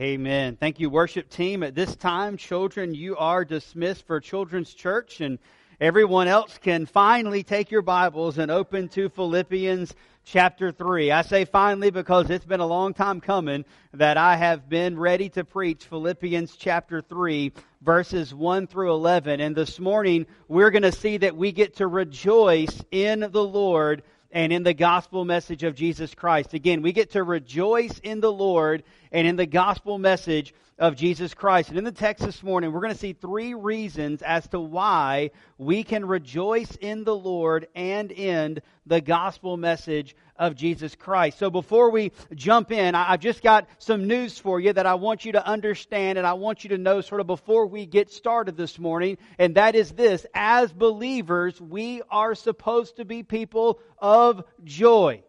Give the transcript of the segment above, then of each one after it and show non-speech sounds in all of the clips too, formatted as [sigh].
Amen. Thank you, worship team. At this time, children, you are dismissed for Children's Church, and everyone else can finally take your Bibles and open to Philippians chapter 3. I say finally because it's been a long time coming that I have been ready to preach Philippians chapter 3, verses 1 through 11. And this morning, we're going to see that we get to rejoice in the Lord and in the gospel message of Jesus Christ. Again, we get to rejoice in the Lord and in the gospel message of Jesus Christ. And in the text this morning, we're going to see three reasons as to why we can rejoice in the Lord and in the gospel message of Jesus Christ. So before we jump in, I've just got some news for you that I want you to understand and I want you to know sort of before we get started this morning. And that is this. As believers, we are supposed to be people of joy.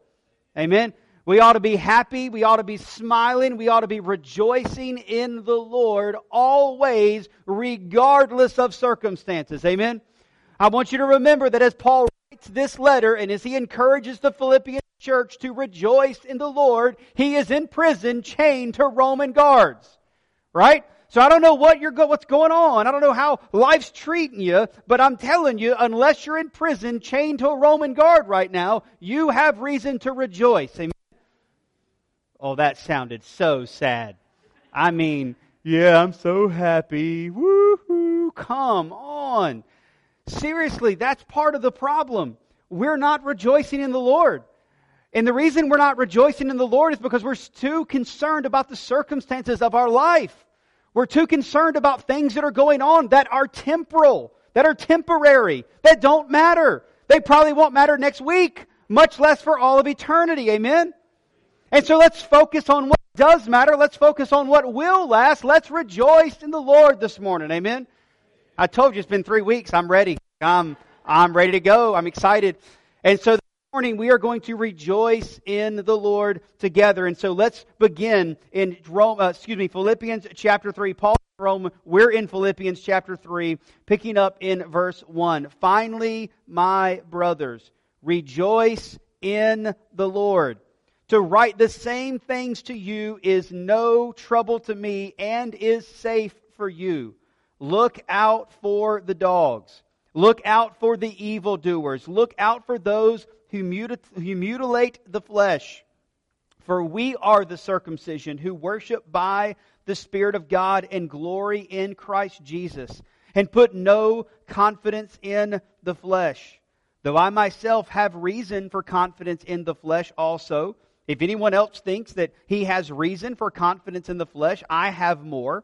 Amen. We ought to be happy. We ought to be smiling. We ought to be rejoicing in the Lord always, regardless of circumstances. Amen. I want you to remember that as Paul writes this letter and as he encourages the Philippian church to rejoice in the Lord, he is in prison chained to Roman guards. Right? So I don't know what you're go- what's going on. I don't know how life's treating you, but I'm telling you, unless you're in prison chained to a Roman guard right now, you have reason to rejoice. Amen. Oh, that sounded so sad. I mean, yeah, I'm so happy. Woohoo! Come on. Seriously, that's part of the problem. We're not rejoicing in the Lord. And the reason we're not rejoicing in the Lord is because we're too concerned about the circumstances of our life. We're too concerned about things that are going on that are temporal, that are temporary, that don't matter. They probably won't matter next week, much less for all of eternity. Amen? And so let's focus on what does matter. Let's focus on what will last. Let's rejoice in the Lord this morning. Amen. I told you it's been three weeks. I'm ready. I'm, I'm ready to go. I'm excited. And so this morning we are going to rejoice in the Lord together. And so let's begin in Rome, uh, excuse me, Philippians chapter 3. Paul Rome, we're in Philippians chapter 3, picking up in verse 1. Finally, my brothers, rejoice in the Lord. To write the same things to you is no trouble to me and is safe for you. Look out for the dogs. Look out for the evildoers. Look out for those who, who mutilate the flesh. For we are the circumcision who worship by the Spirit of God and glory in Christ Jesus, and put no confidence in the flesh. Though I myself have reason for confidence in the flesh also, if anyone else thinks that he has reason for confidence in the flesh, I have more.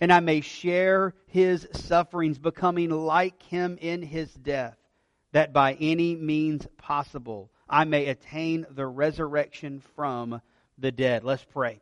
and I may share his sufferings, becoming like him in his death, that by any means possible I may attain the resurrection from the dead. Let's pray.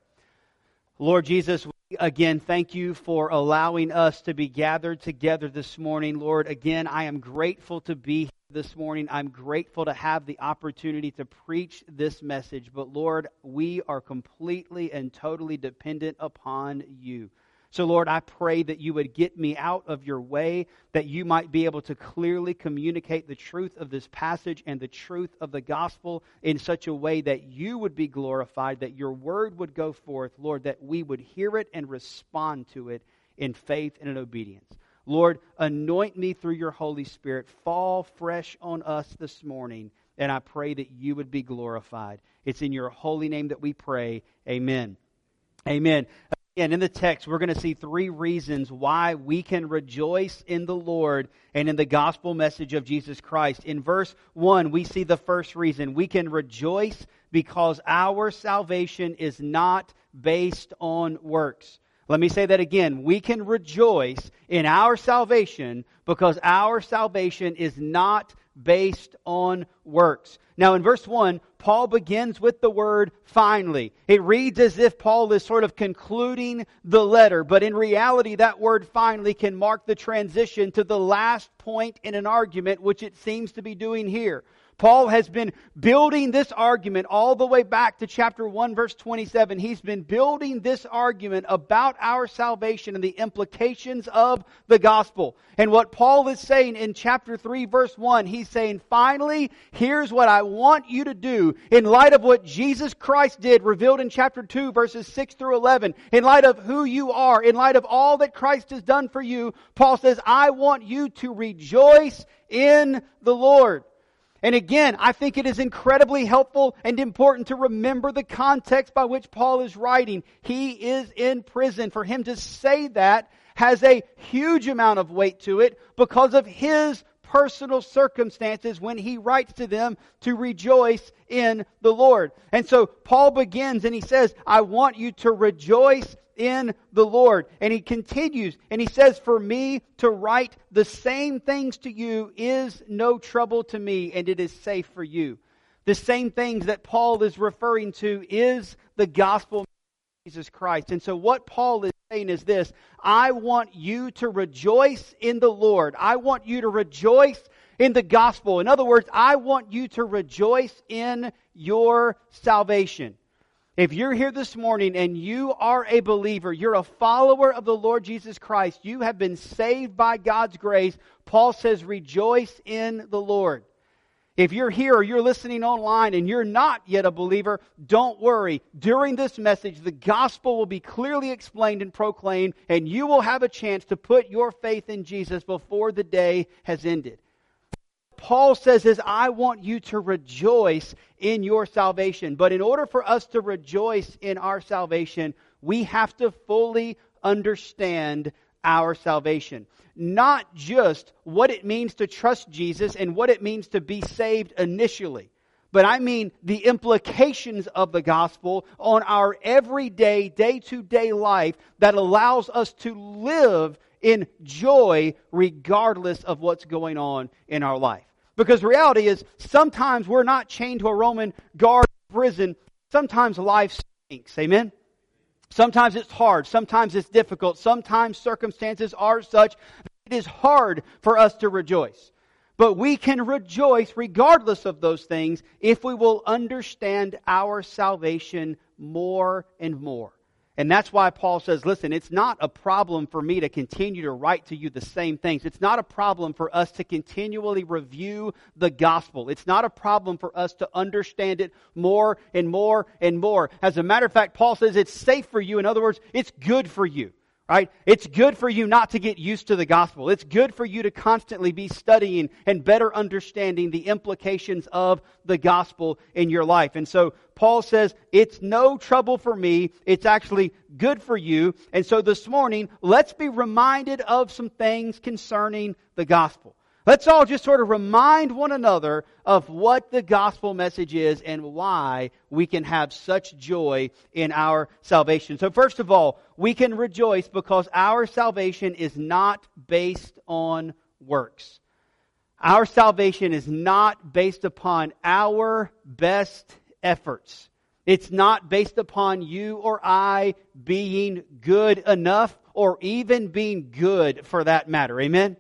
Lord Jesus, again, thank you for allowing us to be gathered together this morning. Lord, again, I am grateful to be this morning. I'm grateful to have the opportunity to preach this message. But Lord, we are completely and totally dependent upon you. So, Lord, I pray that you would get me out of your way, that you might be able to clearly communicate the truth of this passage and the truth of the gospel in such a way that you would be glorified, that your word would go forth, Lord, that we would hear it and respond to it in faith and in obedience. Lord, anoint me through your Holy Spirit. Fall fresh on us this morning. And I pray that you would be glorified. It's in your holy name that we pray. Amen. Amen. And in the text, we're going to see three reasons why we can rejoice in the Lord and in the gospel message of Jesus Christ. In verse 1, we see the first reason. We can rejoice because our salvation is not based on works. Let me say that again. We can rejoice in our salvation because our salvation is not based on works. Now, in verse 1, Paul begins with the word finally. It reads as if Paul is sort of concluding the letter, but in reality, that word finally can mark the transition to the last point in an argument, which it seems to be doing here. Paul has been building this argument all the way back to chapter 1, verse 27. He's been building this argument about our salvation and the implications of the gospel. And what Paul is saying in chapter 3, verse 1, he's saying, finally, here's what I want you to do in light of what Jesus Christ did, revealed in chapter 2, verses 6 through 11, in light of who you are, in light of all that Christ has done for you. Paul says, I want you to rejoice in the Lord. And again, I think it is incredibly helpful and important to remember the context by which Paul is writing. He is in prison. For him to say that has a huge amount of weight to it because of his personal circumstances when he writes to them to rejoice in the Lord. And so Paul begins and he says, I want you to rejoice in the Lord. And he continues and he says, For me to write the same things to you is no trouble to me, and it is safe for you. The same things that Paul is referring to is the gospel of Jesus Christ. And so what Paul is saying is this I want you to rejoice in the Lord. I want you to rejoice in the gospel. In other words, I want you to rejoice in your salvation. If you're here this morning and you are a believer, you're a follower of the Lord Jesus Christ, you have been saved by God's grace, Paul says, rejoice in the Lord. If you're here or you're listening online and you're not yet a believer, don't worry. During this message, the gospel will be clearly explained and proclaimed, and you will have a chance to put your faith in Jesus before the day has ended. Paul says is, I want you to rejoice in your salvation. But in order for us to rejoice in our salvation, we have to fully understand our salvation. Not just what it means to trust Jesus and what it means to be saved initially, but I mean the implications of the gospel on our everyday, day to day life that allows us to live in joy regardless of what's going on in our life. Because reality is sometimes we're not chained to a Roman guard prison. Sometimes life stinks. Amen? Sometimes it's hard. Sometimes it's difficult. Sometimes circumstances are such that it is hard for us to rejoice. But we can rejoice regardless of those things if we will understand our salvation more and more. And that's why Paul says, listen, it's not a problem for me to continue to write to you the same things. It's not a problem for us to continually review the gospel. It's not a problem for us to understand it more and more and more. As a matter of fact, Paul says it's safe for you. In other words, it's good for you right? It's good for you not to get used to the gospel. It's good for you to constantly be studying and better understanding the implications of the gospel in your life. And so Paul says, it's no trouble for me. It's actually good for you. And so this morning, let's be reminded of some things concerning the gospel. Let's all just sort of remind one another of what the gospel message is and why we can have such joy in our salvation. So, first of all, we can rejoice because our salvation is not based on works. Our salvation is not based upon our best efforts. It's not based upon you or I being good enough or even being good for that matter. Amen?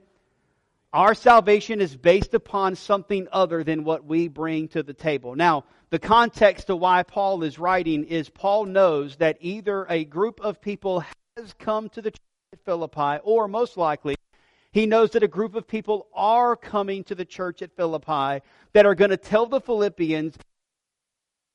Our salvation is based upon something other than what we bring to the table. Now, the context to why Paul is writing is Paul knows that either a group of people has come to the church at Philippi, or most likely, he knows that a group of people are coming to the church at Philippi that are going to tell the Philippians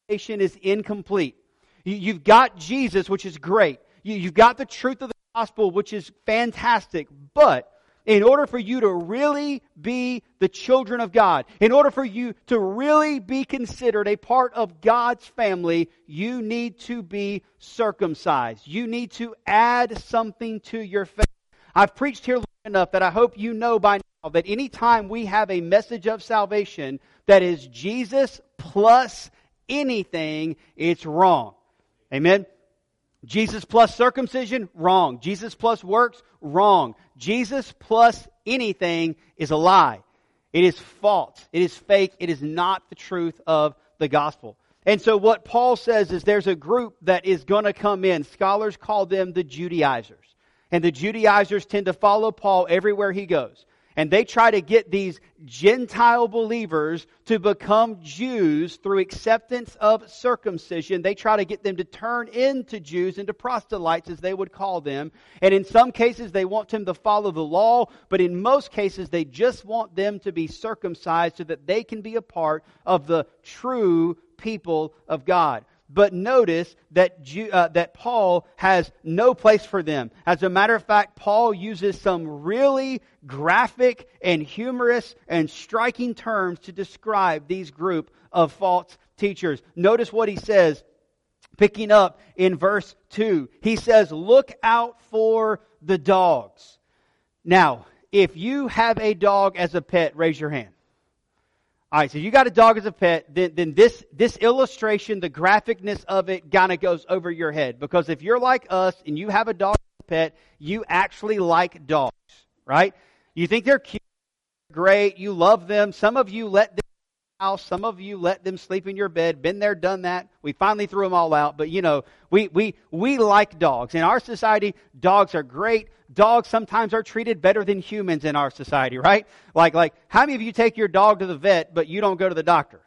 salvation is incomplete. You've got Jesus, which is great. You've got the truth of the gospel, which is fantastic. But in order for you to really be the children of God, in order for you to really be considered a part of God's family, you need to be circumcised. You need to add something to your faith. I've preached here long enough that I hope you know by now that anytime we have a message of salvation that is Jesus plus anything, it's wrong. Amen? Jesus plus circumcision, wrong. Jesus plus works, wrong. Jesus plus anything is a lie. It is false. It is fake. It is not the truth of the gospel. And so what Paul says is there's a group that is going to come in. Scholars call them the Judaizers. And the Judaizers tend to follow Paul everywhere he goes and they try to get these Gentile believers to become Jews through acceptance of circumcision. They try to get them to turn into Jews, into proselytes, as they would call them. And in some cases, they want them to follow the law, but in most cases, they just want them to be circumcised so that they can be a part of the true people of God. But notice that, uh, that Paul has no place for them. As a matter of fact, Paul uses some really graphic and humorous and striking terms to describe these group of false teachers. Notice what he says, picking up in verse 2. He says, Look out for the dogs. Now, if you have a dog as a pet, raise your hand. All right, so you got a dog as a pet, then, then this, this illustration, the graphicness of it kind of goes over your head. Because if you're like us and you have a dog as a pet, you actually like dogs, right? You think they're cute, great, you love them. Some of you let them house. Some of you let them sleep in your bed. Been there, done that. We finally threw them all out. But you know, we, we, we like dogs. In our society, dogs are great dogs sometimes are treated better than humans in our society, right? Like, like, how many of you take your dog to the vet, but you don't go to the doctor?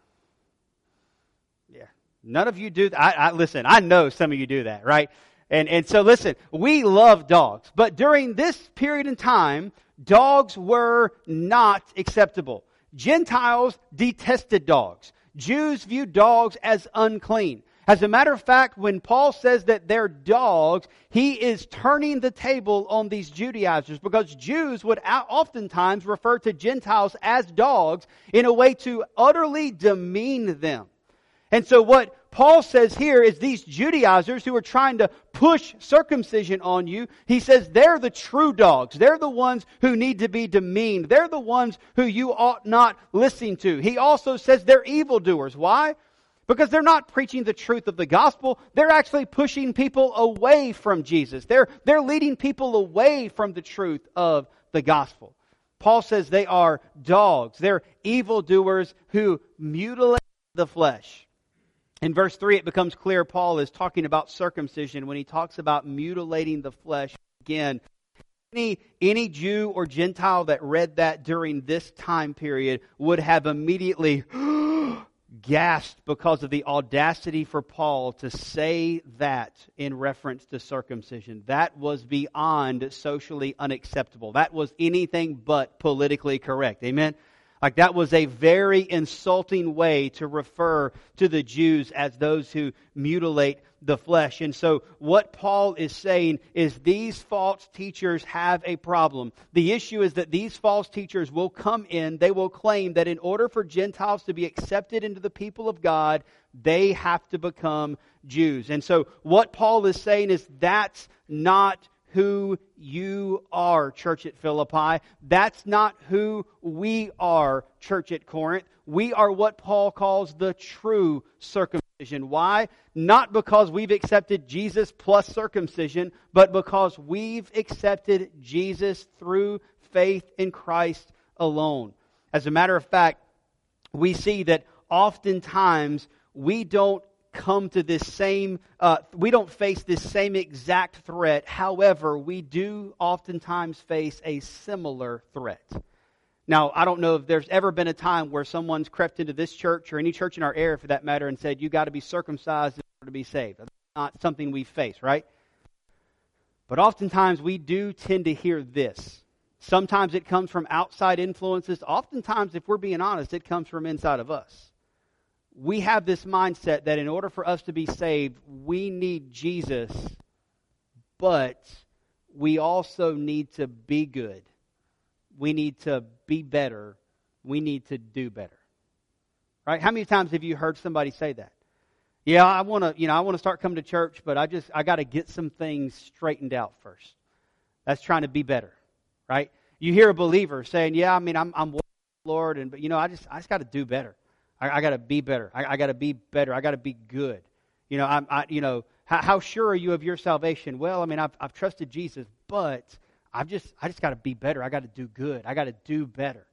Yeah. None of you do. I, I, listen, I know some of you do that, right? And, and so listen, we love dogs, but during this period in time, dogs were not acceptable. Gentiles detested dogs. Jews viewed dogs as unclean. As a matter of fact, when Paul says that they're dogs, he is turning the table on these Judaizers because Jews would oftentimes refer to Gentiles as dogs in a way to utterly demean them. And so what Paul says here is these Judaizers who are trying to push circumcision on you, he says they're the true dogs. They're the ones who need to be demeaned. They're the ones who you ought not listen to. He also says they're evildoers. Why? Because they're not preaching the truth of the gospel. They're actually pushing people away from Jesus. They're, they're leading people away from the truth of the gospel. Paul says they are dogs. They're evildoers who mutilate the flesh. In verse 3, it becomes clear Paul is talking about circumcision when he talks about mutilating the flesh. Again, any, any Jew or Gentile that read that during this time period would have immediately [gasps] gasped because of the audacity for Paul to say that in reference to circumcision. That was beyond socially unacceptable. That was anything but politically correct. Amen? Like that was a very insulting way to refer to the Jews as those who mutilate the flesh. And so what Paul is saying is these false teachers have a problem. The issue is that these false teachers will come in, they will claim that in order for Gentiles to be accepted into the people of God, they have to become Jews. And so what Paul is saying is that's not who you are, church at Philippi. That's not who we are, church at Corinth. We are what Paul calls the true circumcision. Why? Not because we've accepted Jesus plus circumcision, but because we've accepted Jesus through faith in Christ alone. As a matter of fact, we see that oftentimes we don't come to this same, uh, we don't face this same exact threat. However, we do oftentimes face a similar threat. Now, I don't know if there's ever been a time where someone's crept into this church or any church in our area for that matter and said, you got to be circumcised in order to be saved. That's not something we face, right? But oftentimes we do tend to hear this. Sometimes it comes from outside influences. Oftentimes, if we're being honest, it comes from inside of us we have this mindset that in order for us to be saved, we need Jesus, but we also need to be good. we need to be better, we need to do better. Right? How many times have you heard somebody say that? Yeah, I want to, you know, I want to start coming to church, but I just I got to get some things straightened out first. That's trying to be better, right? You hear a believer saying, "Yeah, I mean, I'm I'm Lord, and but you know, I just I just got to do better. I, I got to be better. I, I got to be better. I got to be good. You know, I'm, I, you know, how, how sure are you of your salvation? Well, I mean, I've I've trusted Jesus, but I've just I just got to be better. I got to do good. I got to do better.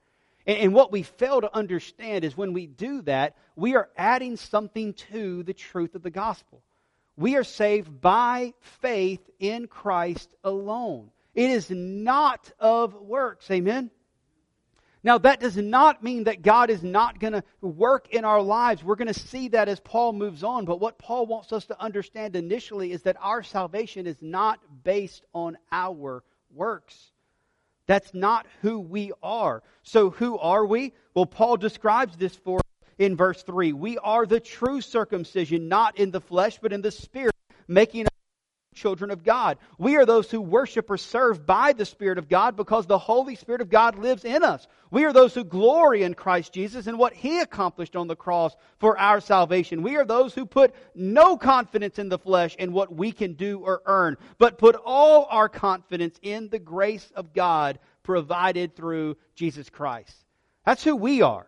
And, and what we fail to understand is when we do that, we are adding something to the truth of the gospel. We are saved by faith in Christ alone. It is not of works. Amen? Now, that does not mean that God is not going to work in our lives. We're going to see that as Paul moves on. But what Paul wants us to understand initially is that our salvation is not based on our works. That's not who we are. So, who are we? Well, Paul describes this for us in verse 3. We are the true circumcision, not in the flesh, but in the spirit, making children of God. We are those who worship or serve by the Spirit of God because the Holy Spirit of God lives in us. We are those who glory in Christ Jesus and what He accomplished on the cross for our salvation. We are those who put no confidence in the flesh and what we can do or earn, but put all our confidence in the grace of God provided through Jesus Christ. That's who we are.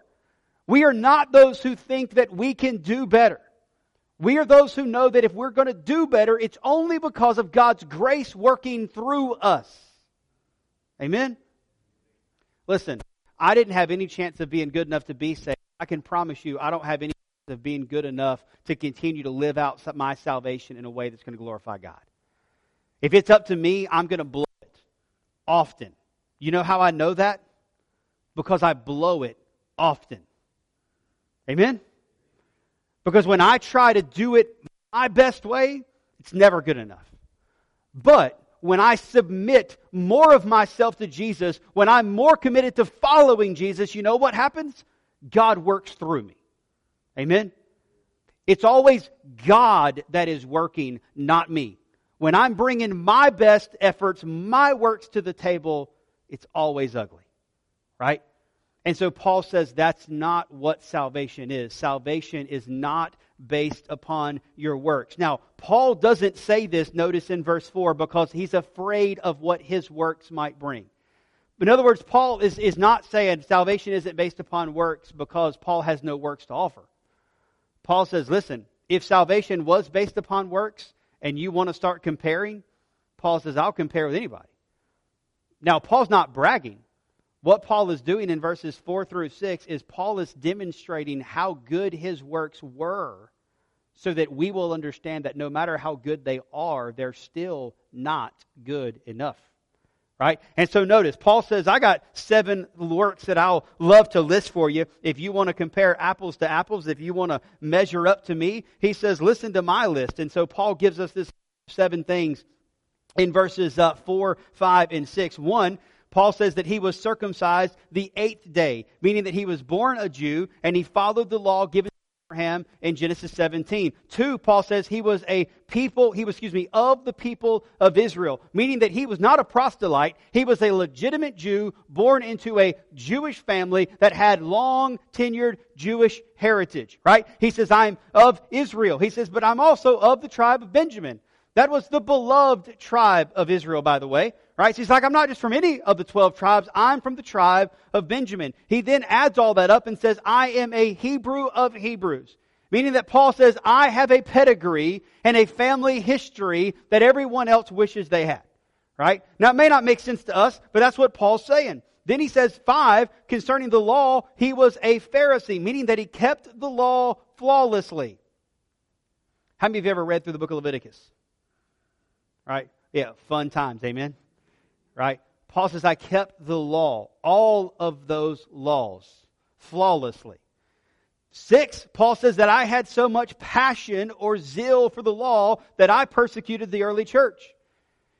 We are not those who think that we can do better. We are those who know that if we're going to do better, it's only because of God's grace working through us. Amen? Listen, I didn't have any chance of being good enough to be saved. I can promise you, I don't have any chance of being good enough to continue to live out my salvation in a way that's going to glorify God. If it's up to me, I'm going to blow it often. You know how I know that? Because I blow it often. Amen? Because when I try to do it my best way, it's never good enough. But when I submit more of myself to Jesus, when I'm more committed to following Jesus, you know what happens? God works through me. Amen? It's always God that is working, not me. When I'm bringing my best efforts, my works to the table, it's always ugly. Right? And so Paul says that's not what salvation is. Salvation is not based upon your works. Now, Paul doesn't say this, notice in verse 4, because he's afraid of what his works might bring. In other words, Paul is, is not saying salvation isn't based upon works because Paul has no works to offer. Paul says, listen, if salvation was based upon works and you want to start comparing, Paul says, I'll compare with anybody. Now, Paul's not bragging. What Paul is doing in verses 4 through 6 is Paul is demonstrating how good his works were so that we will understand that no matter how good they are, they're still not good enough. Right? And so notice, Paul says, I got seven works that I'll love to list for you. If you want to compare apples to apples, if you want to measure up to me, he says, listen to my list. And so Paul gives us this seven things in verses uh, 4, 5, and 6. One, Paul says that he was circumcised the eighth day, meaning that he was born a Jew and he followed the law given to Abraham in Genesis 17. Two, Paul says he was a people, he was, excuse me, of the people of Israel, meaning that he was not a proselyte. He was a legitimate Jew born into a Jewish family that had long tenured Jewish heritage, right? He says, I'm of Israel. He says, but I'm also of the tribe of Benjamin. That was the beloved tribe of Israel, by the way. Right? So he's like, I'm not just from any of the 12 tribes. I'm from the tribe of Benjamin. He then adds all that up and says, I am a Hebrew of Hebrews. Meaning that Paul says, I have a pedigree and a family history that everyone else wishes they had. Right? Now it may not make sense to us, but that's what Paul's saying. Then he says, five, concerning the law, he was a Pharisee, meaning that he kept the law flawlessly. How many of you have ever read through the book of Leviticus? Right? Yeah, fun times, amen? Right? Paul says, I kept the law, all of those laws, flawlessly. Six, Paul says that I had so much passion or zeal for the law that I persecuted the early church.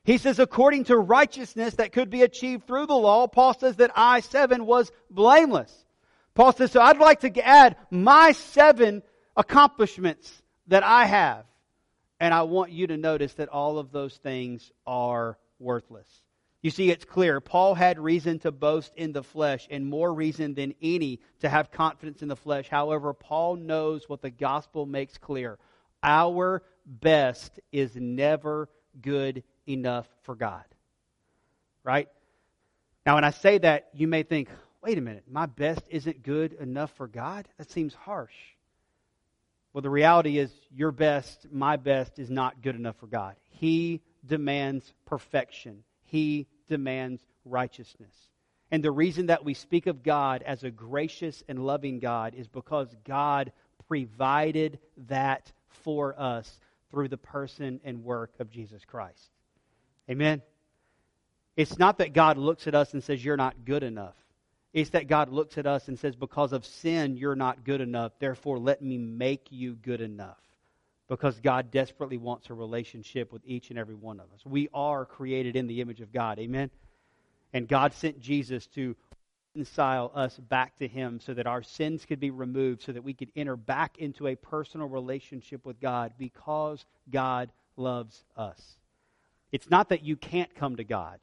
He says, according to righteousness that could be achieved through the law, Paul says that I, seven, was blameless. Paul says, so I'd like to add my seven accomplishments that I have. And I want you to notice that all of those things are worthless. You see, it's clear. Paul had reason to boast in the flesh and more reason than any to have confidence in the flesh. However, Paul knows what the gospel makes clear. Our best is never good enough for God. Right? Now, when I say that, you may think, wait a minute, my best isn't good enough for God? That seems harsh. Well, the reality is, your best, my best, is not good enough for God. He demands perfection, He demands righteousness. And the reason that we speak of God as a gracious and loving God is because God provided that for us through the person and work of Jesus Christ. Amen. It's not that God looks at us and says, You're not good enough. It's that God looks at us and says, Because of sin, you're not good enough. Therefore, let me make you good enough. Because God desperately wants a relationship with each and every one of us. We are created in the image of God. Amen? And God sent Jesus to reconcile us back to Him so that our sins could be removed, so that we could enter back into a personal relationship with God because God loves us. It's not that you can't come to God,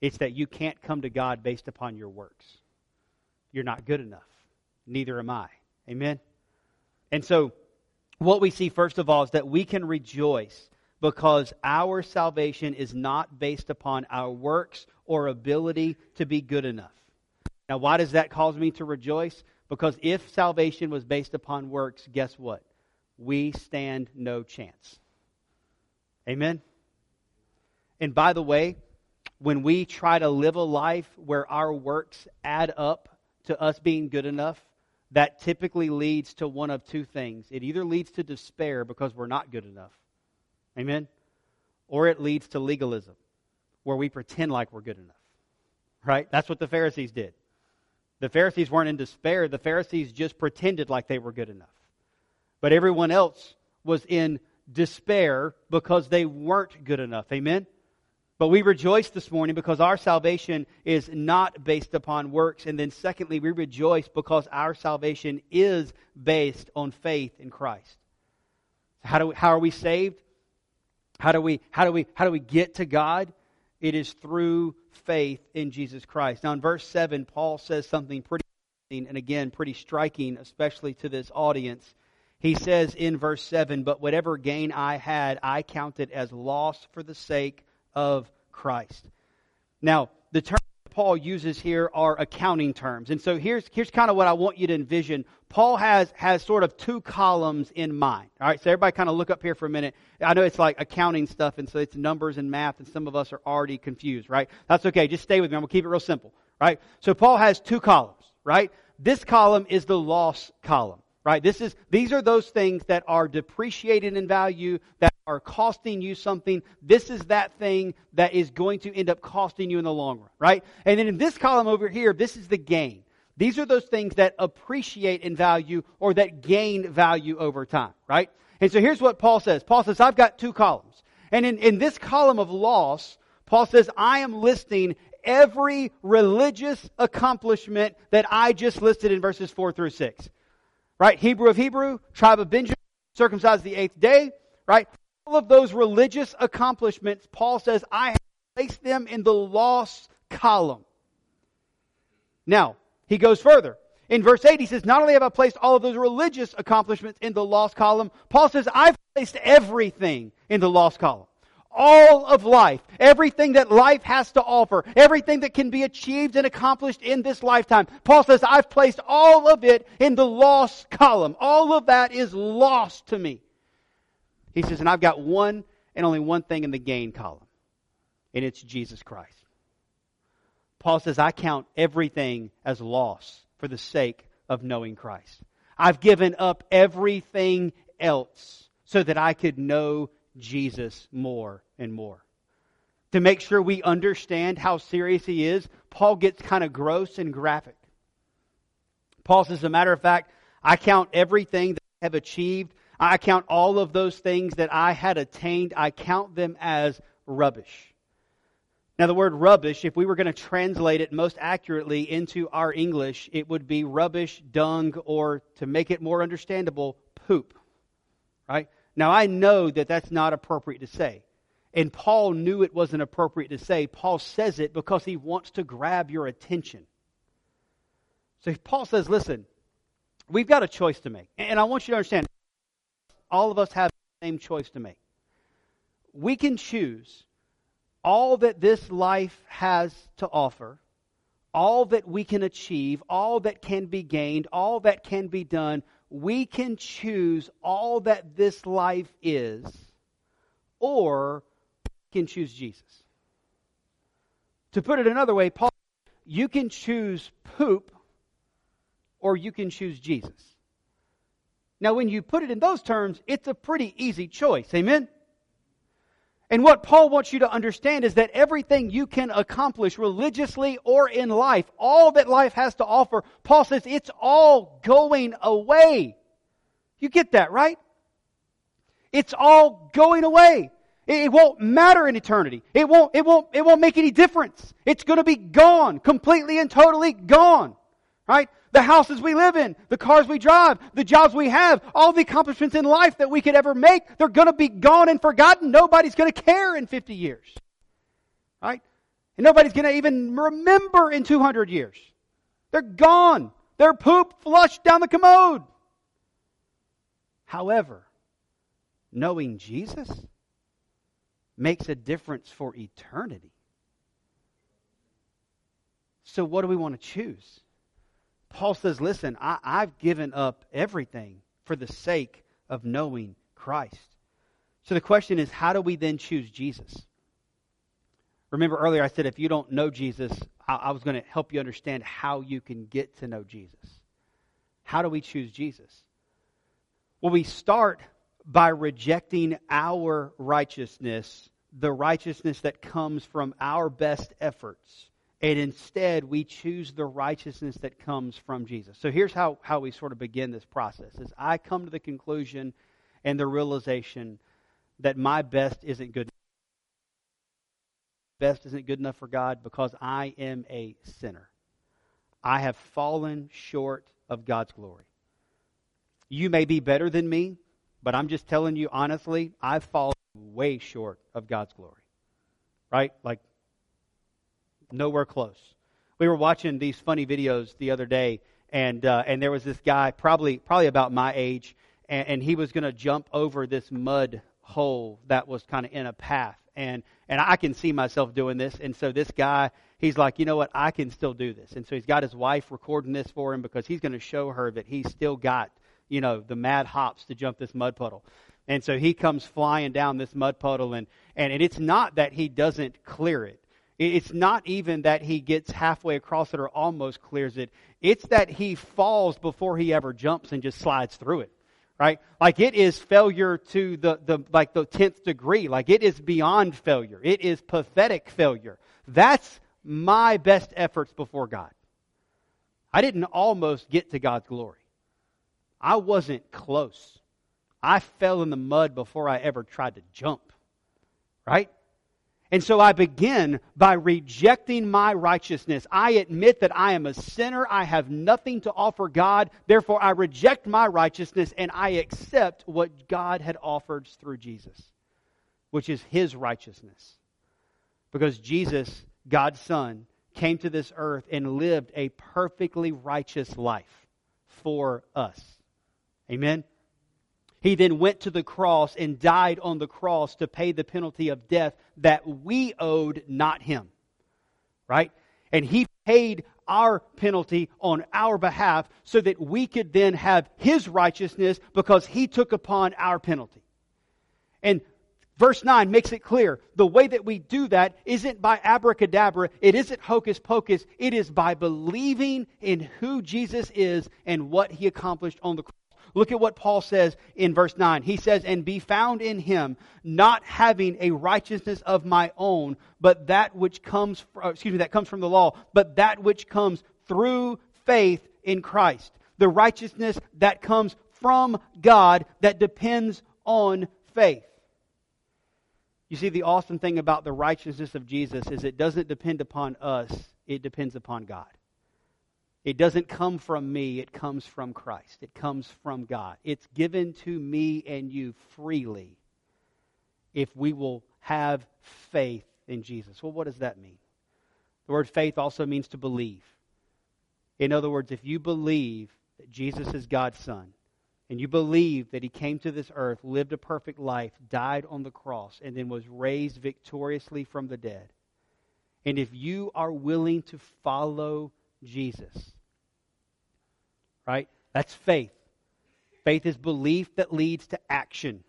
it's that you can't come to God based upon your works. You're not good enough. Neither am I. Amen? And so, what we see first of all is that we can rejoice because our salvation is not based upon our works or ability to be good enough. Now, why does that cause me to rejoice? Because if salvation was based upon works, guess what? We stand no chance. Amen? And by the way, when we try to live a life where our works add up to us being good enough, that typically leads to one of two things. It either leads to despair because we're not good enough. Amen? Or it leads to legalism, where we pretend like we're good enough. Right? That's what the Pharisees did. The Pharisees weren't in despair, the Pharisees just pretended like they were good enough. But everyone else was in despair because they weren't good enough. Amen? But we rejoice this morning because our salvation is not based upon works. And then, secondly, we rejoice because our salvation is based on faith in Christ. How, do we, how are we saved? How do we, how, do we, how do we get to God? It is through faith in Jesus Christ. Now, in verse 7, Paul says something pretty and again, pretty striking, especially to this audience. He says in verse 7 But whatever gain I had, I counted as loss for the sake of Christ. Now, the terms Paul uses here are accounting terms. And so here's, here's kind of what I want you to envision. Paul has, has sort of two columns in mind. All right, so everybody kind of look up here for a minute. I know it's like accounting stuff, and so it's numbers and math, and some of us are already confused, right? That's okay. Just stay with me. I'm going to keep it real simple, right? So Paul has two columns, right? This column is the loss column, right? This is, these are those things that are depreciated in value, that are costing you something, this is that thing that is going to end up costing you in the long run, right? And then in this column over here, this is the gain. These are those things that appreciate in value or that gain value over time, right? And so here's what Paul says. Paul says, I've got two columns. And in, in this column of loss, Paul says, I am listing every religious accomplishment that I just listed in verses 4 through 6. Right? Hebrew of Hebrew, tribe of Benjamin, circumcised the eighth day, right? All of those religious accomplishments, Paul says, I have placed them in the loss column. Now, he goes further. In verse 8, he says, Not only have I placed all of those religious accomplishments in the lost column, Paul says, I've placed everything in the lost column. All of life, everything that life has to offer, everything that can be achieved and accomplished in this lifetime. Paul says, I've placed all of it in the lost column. All of that is lost to me. He says, and I've got one and only one thing in the gain column, and it's Jesus Christ. Paul says, I count everything as loss for the sake of knowing Christ. I've given up everything else so that I could know Jesus more and more. To make sure we understand how serious he is, Paul gets kind of gross and graphic. Paul says, as a matter of fact, I count everything that I have achieved I count all of those things that I had attained, I count them as rubbish. Now, the word rubbish, if we were going to translate it most accurately into our English, it would be rubbish, dung, or to make it more understandable, poop. Right? Now, I know that that's not appropriate to say. and Paul knew it wasn't appropriate to say. Paul says it because he wants to grab your attention. So Paul says, listen, we've got a choice to make. And I want you to understand, all of us have the same choice to make. We can choose all that this life has to offer, all that we can achieve, all that can be gained, all that can be done. We can choose all that this life is, or we can choose Jesus. To put it another way, Paul, you can choose poop or you can choose Jesus. Now, when you put it in those terms, it's a pretty easy choice. Amen? And what Paul wants you to understand is that everything you can accomplish religiously or in life, all that life has to offer, Paul says it's all going away. You get that, right? It's all going away. It won't matter in eternity. It won't, it won't, it won't make any difference. It's going to be gone, completely and totally gone. Right? The houses we live in, the cars we drive, the jobs we have, all the accomplishments in life that we could ever make, they're going to be gone and forgotten. Nobody's going to care in 50 years. Right? And nobody's going to even remember in 200 years. They're gone. They're poop flushed down the commode. However, knowing Jesus, makes a difference for eternity. So, what do we want to choose? Paul says, Listen, I, I've given up everything for the sake of knowing Christ. So, the question is, how do we then choose Jesus? Remember earlier I said if you don't know Jesus, I, I was going to help you understand how you can get to know Jesus. How do we choose Jesus? Well, we start by rejecting our righteousness, the righteousness that comes from our best efforts, and instead we choose the righteousness that comes from Jesus. So here's how, how we sort of begin this process is I come to the conclusion and the realization that my best isn't good best isn't good enough for God because I am a sinner. I have fallen short of God's glory. You may be better than me. But I'm just telling you honestly, I've fallen way short of God's glory. Right? Like, nowhere close. We were watching these funny videos the other day, and, uh, and there was this guy, probably, probably about my age, and, and he was going to jump over this mud hole that was kind of in a path. And, and I can see myself doing this. And so this guy, he's like, you know what? I can still do this. And so he's got his wife recording this for him because he's going to show her that he's still got you know, the mad hops to jump this mud puddle. And so he comes flying down this mud puddle, and, and, and it's not that he doesn't clear it. It's not even that he gets halfway across it or almost clears it. It's that he falls before he ever jumps and just slides through it. Right? Like it is failure to the, the like the tenth degree. Like it is beyond failure. It is pathetic failure. That's my best efforts before God. I didn't almost get to God's glory. I wasn't close. I fell in the mud before I ever tried to jump. Right? And so I begin by rejecting my righteousness. I admit that I am a sinner. I have nothing to offer God. Therefore, I reject my righteousness and I accept what God had offered through Jesus, which is His righteousness. Because Jesus, God's Son, came to this earth and lived a perfectly righteous life for us. Amen? He then went to the cross and died on the cross to pay the penalty of death that we owed, not him. Right? And he paid our penalty on our behalf so that we could then have his righteousness because he took upon our penalty. And verse 9 makes it clear the way that we do that isn't by abracadabra, it isn't hocus pocus, it is by believing in who Jesus is and what he accomplished on the cross. Look at what Paul says in verse 9. He says, And be found in him, not having a righteousness of my own, but that which comes, uh, excuse me, that comes from the law, but that which comes through faith in Christ. The righteousness that comes from God that depends on faith. You see, the awesome thing about the righteousness of Jesus is it doesn't depend upon us, it depends upon God. It doesn't come from me, it comes from Christ. It comes from God. It's given to me and you freely if we will have faith in Jesus. Well, what does that mean? The word faith also means to believe. In other words, if you believe that Jesus is God's Son, and you believe that he came to this earth, lived a perfect life, died on the cross, and then was raised victoriously from the dead, and if you are willing to follow Jesus, right? That's faith. Faith is belief that leads to action.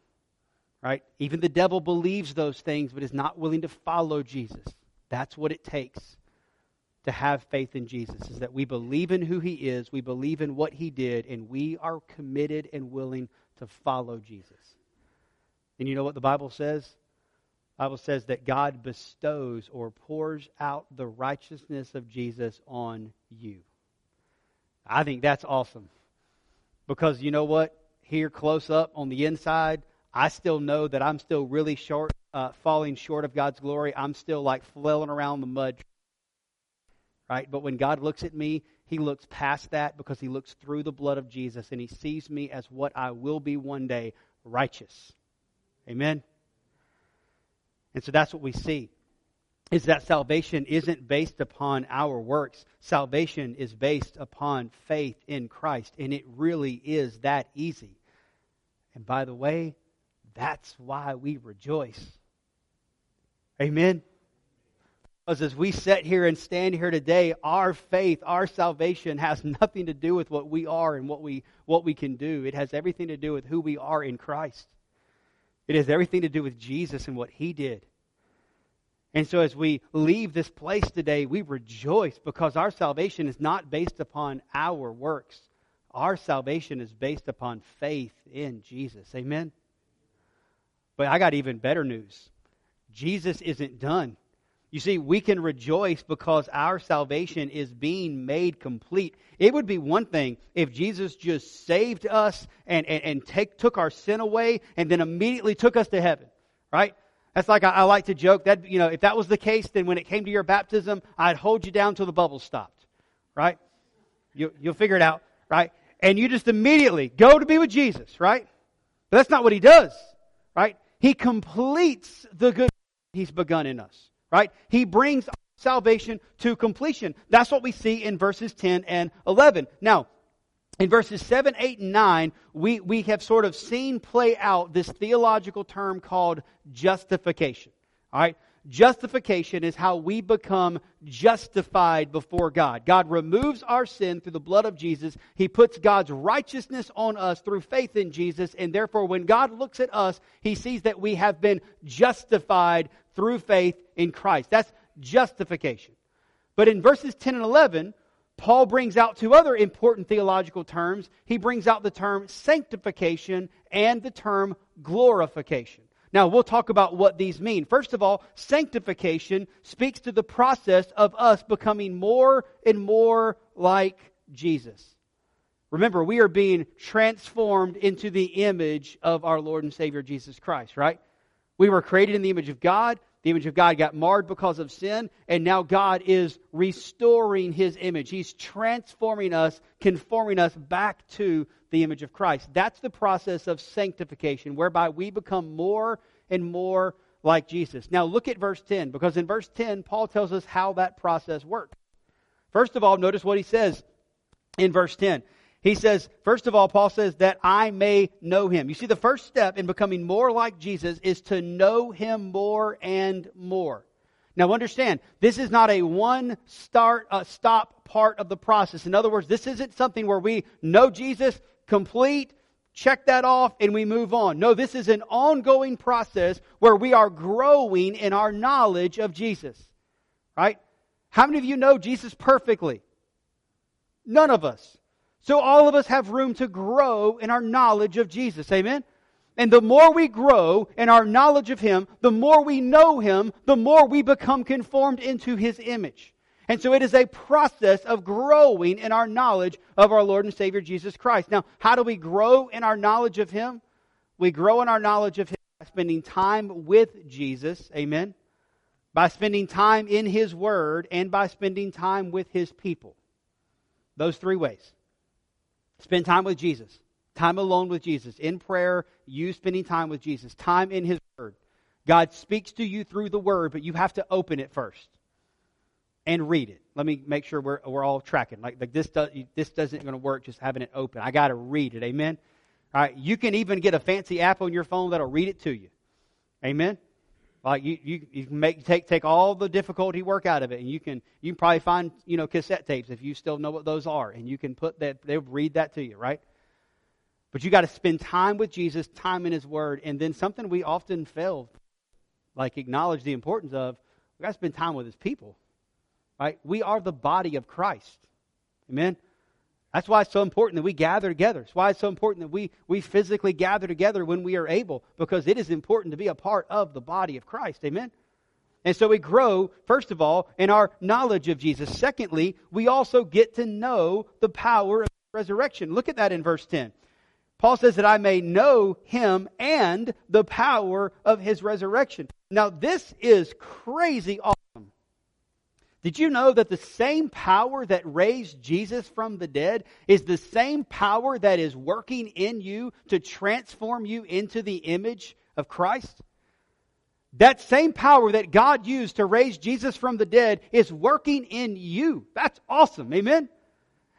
Right? Even the devil believes those things but is not willing to follow Jesus. That's what it takes to have faith in Jesus is that we believe in who he is, we believe in what he did, and we are committed and willing to follow Jesus. And you know what the Bible says? Bible says that God bestows or pours out the righteousness of Jesus on you. I think that's awesome. Because you know what? Here, close up on the inside, I still know that I'm still really short, uh, falling short of God's glory. I'm still like flailing around the mud. Right? But when God looks at me, He looks past that because He looks through the blood of Jesus and He sees me as what I will be one day righteous. Amen? And so that's what we see is that salvation isn't based upon our works. Salvation is based upon faith in Christ, and it really is that easy. And by the way, that's why we rejoice. Amen. Because as we sit here and stand here today, our faith, our salvation has [laughs] nothing to do with what we are and what we, what we can do. It has everything to do with who we are in Christ. It has everything to do with Jesus and what He did. And so as we leave this place today, we rejoice because our salvation is not based upon our works. Our salvation is based upon faith in Jesus. Amen? But I got even better news. Jesus isn't done. You see, we can rejoice because our salvation is being made complete. It would be one thing if Jesus just saved us and, and, and take, took our sin away and then immediately took us to heaven, right? That's like I, I, like to joke that, you know, if that was the case, then when it came to your baptism, I'd hold you down till the bubble stopped. Right? You, you'll figure it out, right? And you just immediately go to be with Jesus, right? But that's not what he does, right? He completes the good he's begun in us, right? He brings salvation to completion. That's what we see in verses 10 and 11. Now, in verses 7, 8, and 9, we, we have sort of seen play out this theological term called justification. All right? Justification is how we become justified before God. God removes our sin through the blood of Jesus. He puts God's righteousness on us through faith in Jesus. And therefore, when God looks at us, he sees that we have been justified through faith in Christ. That's justification. But in verses 10 and 11, Paul brings out two other important theological terms. He brings out the term sanctification and the term glorification. Now, we'll talk about what these mean. First of all, sanctification speaks to the process of us becoming more and more like Jesus. Remember, we are being transformed into the image of our Lord and Savior Jesus Christ, right? We were created in the image of God. The image of God got marred because of sin, and now God is restoring his image. He's transforming us, conforming us back to the image of Christ. That's the process of sanctification, whereby we become more and more like Jesus. Now, look at verse 10, because in verse 10, Paul tells us how that process works. First of all, notice what he says in verse 10. He says, first of all, Paul says that I may know him. You see, the first step in becoming more like Jesus is to know him more and more. Now understand, this is not a one start, uh, stop part of the process. In other words, this isn't something where we know Jesus, complete, check that off, and we move on. No, this is an ongoing process where we are growing in our knowledge of Jesus. Right? How many of you know Jesus perfectly? None of us. So all of us have room to grow in our knowledge of Jesus. Amen? And the more we grow in our knowledge of Him, the more we know Him, the more we become conformed into His image. And so it is a process of growing in our knowledge of our Lord and Savior Jesus Christ. Now, how do we grow in our knowledge of Him? We grow in our knowledge of Him by spending time with Jesus. Amen? By spending time in His Word and by spending time with His people. Those three ways. Spend time with Jesus. Time alone with Jesus. In prayer, you spending time with Jesus. Time in His Word. God speaks to you through the Word, but you have to open it first and read it. Let me make sure we're, we're all tracking. Like, like this, does, this doesn't going to work just having it open. I got to read it. Amen? All right. You can even get a fancy app on your phone that'll read it to you. Amen? Like you, you, you make take take all the difficulty work out of it, and you can you can probably find you know cassette tapes if you still know what those are, and you can put that they'll read that to you, right? But you got to spend time with Jesus, time in His Word, and then something we often fail, like acknowledge the importance of. We got to spend time with His people, right? We are the body of Christ, amen. That's why it's so important that we gather together. It's why it's so important that we, we physically gather together when we are able, because it is important to be a part of the body of Christ. Amen? And so we grow, first of all, in our knowledge of Jesus. Secondly, we also get to know the power of resurrection. Look at that in verse 10. Paul says that I may know him and the power of his resurrection. Now, this is crazy awesome. Did you know that the same power that raised Jesus from the dead is the same power that is working in you to transform you into the image of Christ? That same power that God used to raise Jesus from the dead is working in you. That's awesome. Amen?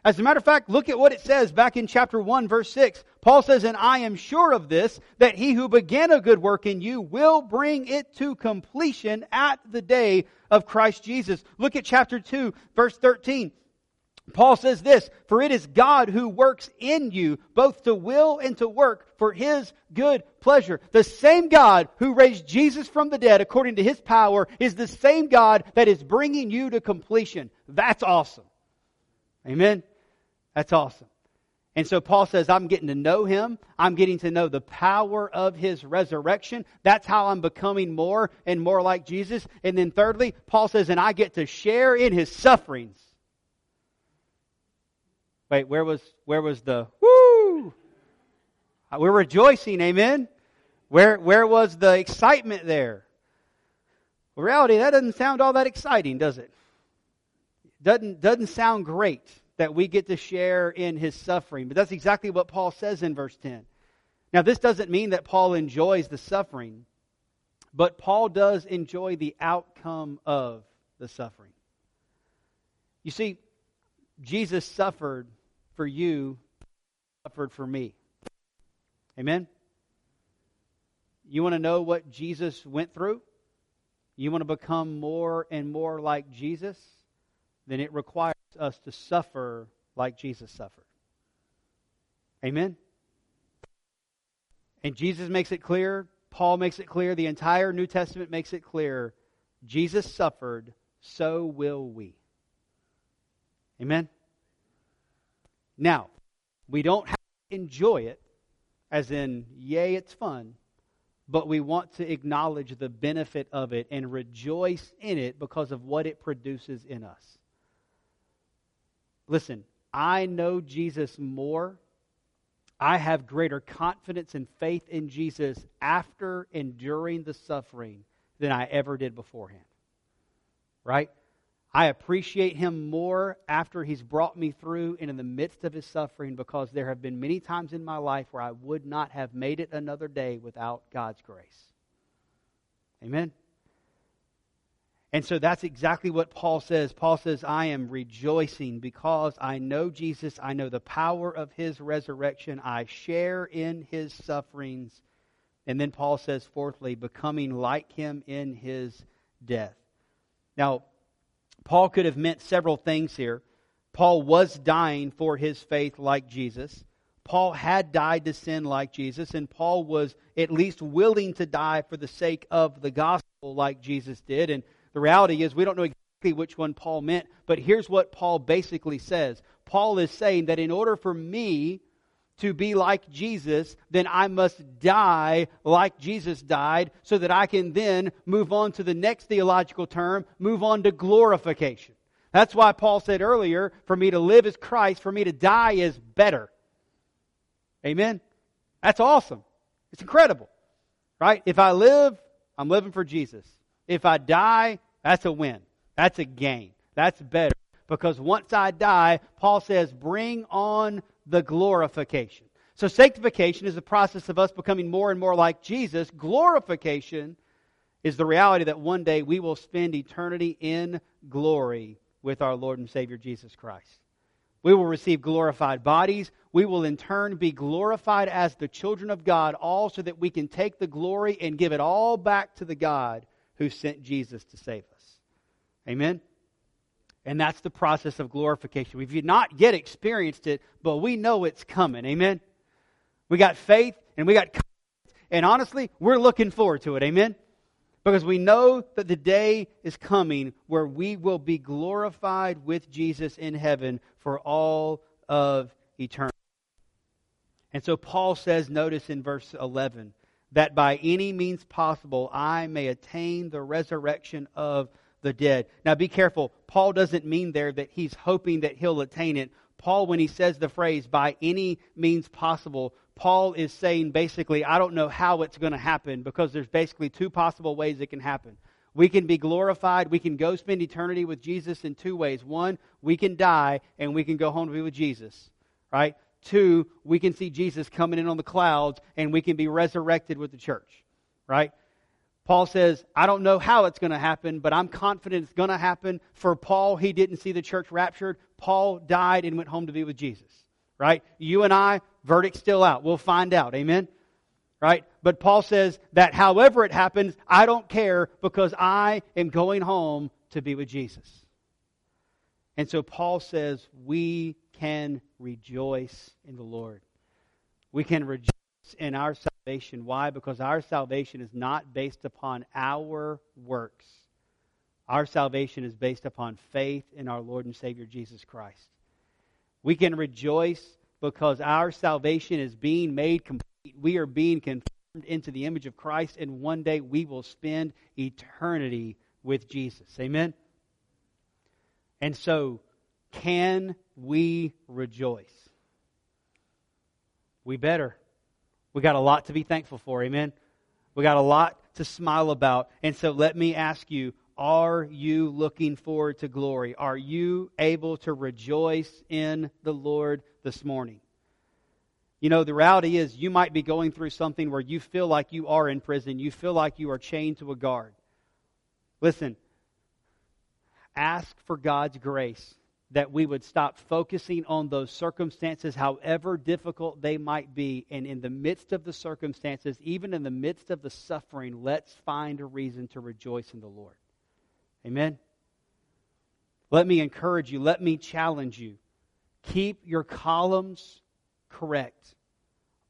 As a matter of fact, look at what it says back in chapter 1, verse 6. Paul says, And I am sure of this, that he who began a good work in you will bring it to completion at the day of Christ Jesus. Look at chapter 2, verse 13. Paul says this, For it is God who works in you, both to will and to work for his good pleasure. The same God who raised Jesus from the dead according to his power is the same God that is bringing you to completion. That's awesome. Amen. That's awesome. And so Paul says, I'm getting to know him. I'm getting to know the power of his resurrection. That's how I'm becoming more and more like Jesus. And then thirdly, Paul says, and I get to share in his sufferings. Wait, where was, where was the, woo? We're rejoicing, amen? Where, where was the excitement there? Reality, that doesn't sound all that exciting, does it? Doesn't, doesn't sound great that we get to share in his suffering. But that's exactly what Paul says in verse 10. Now, this doesn't mean that Paul enjoys the suffering, but Paul does enjoy the outcome of the suffering. You see, Jesus suffered for you, suffered for me. Amen? You want to know what Jesus went through? You want to become more and more like Jesus? Then it requires us to suffer like Jesus suffered. Amen? And Jesus makes it clear, Paul makes it clear, the entire New Testament makes it clear Jesus suffered, so will we. Amen? Now, we don't have to enjoy it, as in, yay, it's fun, but we want to acknowledge the benefit of it and rejoice in it because of what it produces in us. Listen, I know Jesus more. I have greater confidence and faith in Jesus after enduring the suffering than I ever did beforehand. Right? I appreciate him more after he's brought me through and in the midst of his suffering because there have been many times in my life where I would not have made it another day without God's grace. Amen? And so that's exactly what Paul says. Paul says, I am rejoicing because I know Jesus. I know the power of his resurrection. I share in his sufferings. And then Paul says, fourthly, becoming like him in his death. Now, Paul could have meant several things here. Paul was dying for his faith like Jesus. Paul had died to sin like Jesus, and Paul was at least willing to die for the sake of the gospel like Jesus did. And the reality is, we don't know exactly which one Paul meant, but here's what Paul basically says Paul is saying that in order for me to be like Jesus, then I must die like Jesus died so that I can then move on to the next theological term, move on to glorification. That's why Paul said earlier, for me to live is Christ, for me to die is better. Amen? That's awesome. It's incredible. Right? If I live, I'm living for Jesus. If I die, that's a win. That's a gain. That's better. Because once I die, Paul says, bring on the glorification. So sanctification is the process of us becoming more and more like Jesus. Glorification is the reality that one day we will spend eternity in glory with our Lord and Savior Jesus Christ. We will receive glorified bodies. We will in turn be glorified as the children of God, all so that we can take the glory and give it all back to the God who sent Jesus to save us. Amen? And that's the process of glorification. We've not yet experienced it, but we know it's coming. Amen? We got faith and we got and honestly, we're looking forward to it. Amen? Because we know that the day is coming where we will be glorified with Jesus in heaven for all of eternity. And so Paul says, notice in verse 11, that by any means possible I may attain the resurrection of the dead. Now be careful. Paul doesn't mean there that he's hoping that he'll attain it. Paul, when he says the phrase, by any means possible, Paul is saying basically, I don't know how it's going to happen because there's basically two possible ways it can happen. We can be glorified. We can go spend eternity with Jesus in two ways. One, we can die and we can go home to be with Jesus, right? Two, we can see Jesus coming in on the clouds and we can be resurrected with the church, right? Paul says, I don't know how it's going to happen, but I'm confident it's going to happen. For Paul, he didn't see the church raptured. Paul died and went home to be with Jesus, right? You and I, verdict still out. We'll find out. Amen? Right? But Paul says that however it happens, I don't care because I am going home to be with Jesus. And so Paul says we can rejoice in the Lord. We can rejoice in our salvation. Why? Because our salvation is not based upon our works. Our salvation is based upon faith in our Lord and Savior Jesus Christ. We can rejoice because our salvation is being made complete we are being conformed into the image of Christ, and one day we will spend eternity with Jesus. Amen? And so, can we rejoice? We better. We got a lot to be thankful for. Amen? We got a lot to smile about. And so, let me ask you are you looking forward to glory? Are you able to rejoice in the Lord this morning? You know, the reality is you might be going through something where you feel like you are in prison. You feel like you are chained to a guard. Listen, ask for God's grace that we would stop focusing on those circumstances, however difficult they might be. And in the midst of the circumstances, even in the midst of the suffering, let's find a reason to rejoice in the Lord. Amen? Let me encourage you. Let me challenge you. Keep your columns correct.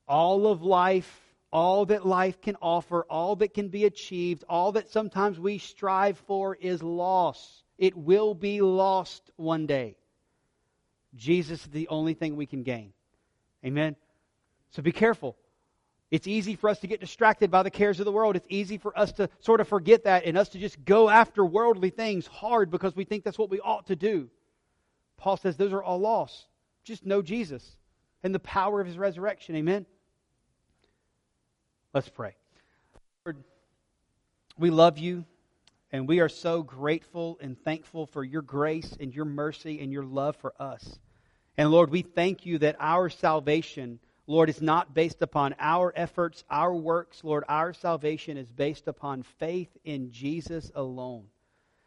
All of life, all that life can offer, all that can be achieved, all that sometimes we strive for is loss. It will be lost one day. Jesus is the only thing we can gain. Amen? So be careful. It's easy for us to get distracted by the cares of the world. It's easy for us to sort of forget that and us to just go after worldly things hard because we think that's what we ought to do. Paul says those are all lost. Just know Jesus and the power of his resurrection. Amen? Let's pray. Lord, we love you, and we are so grateful and thankful for your grace and your mercy and your love for us. And Lord, we thank you that our salvation, Lord, is not based upon our efforts, our works. Lord, our salvation is based upon faith in Jesus alone.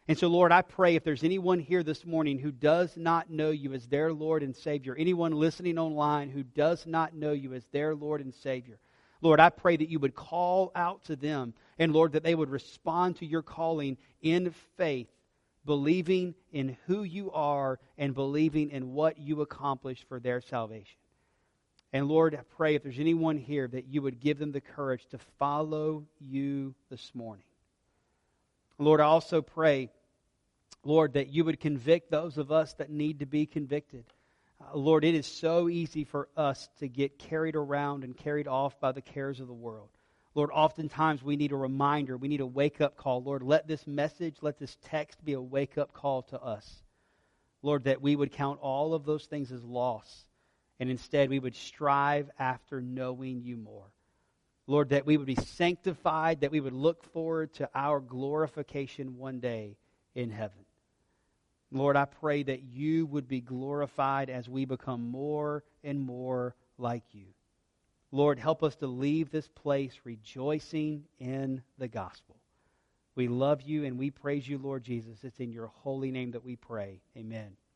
And so, Lord, I pray if there's anyone here this morning who does not know you as their Lord and Savior, anyone listening online who does not know you as their Lord and Savior, Lord, I pray that you would call out to them, and Lord, that they would respond to your calling in faith, believing in who you are and believing in what you accomplished for their salvation. And Lord, I pray if there's anyone here that you would give them the courage to follow you this morning. Lord, I also pray, Lord, that you would convict those of us that need to be convicted. Uh, Lord, it is so easy for us to get carried around and carried off by the cares of the world. Lord, oftentimes we need a reminder. We need a wake up call. Lord, let this message, let this text be a wake up call to us. Lord, that we would count all of those things as loss, and instead we would strive after knowing you more. Lord, that we would be sanctified, that we would look forward to our glorification one day in heaven. Lord, I pray that you would be glorified as we become more and more like you. Lord, help us to leave this place rejoicing in the gospel. We love you and we praise you, Lord Jesus. It's in your holy name that we pray. Amen.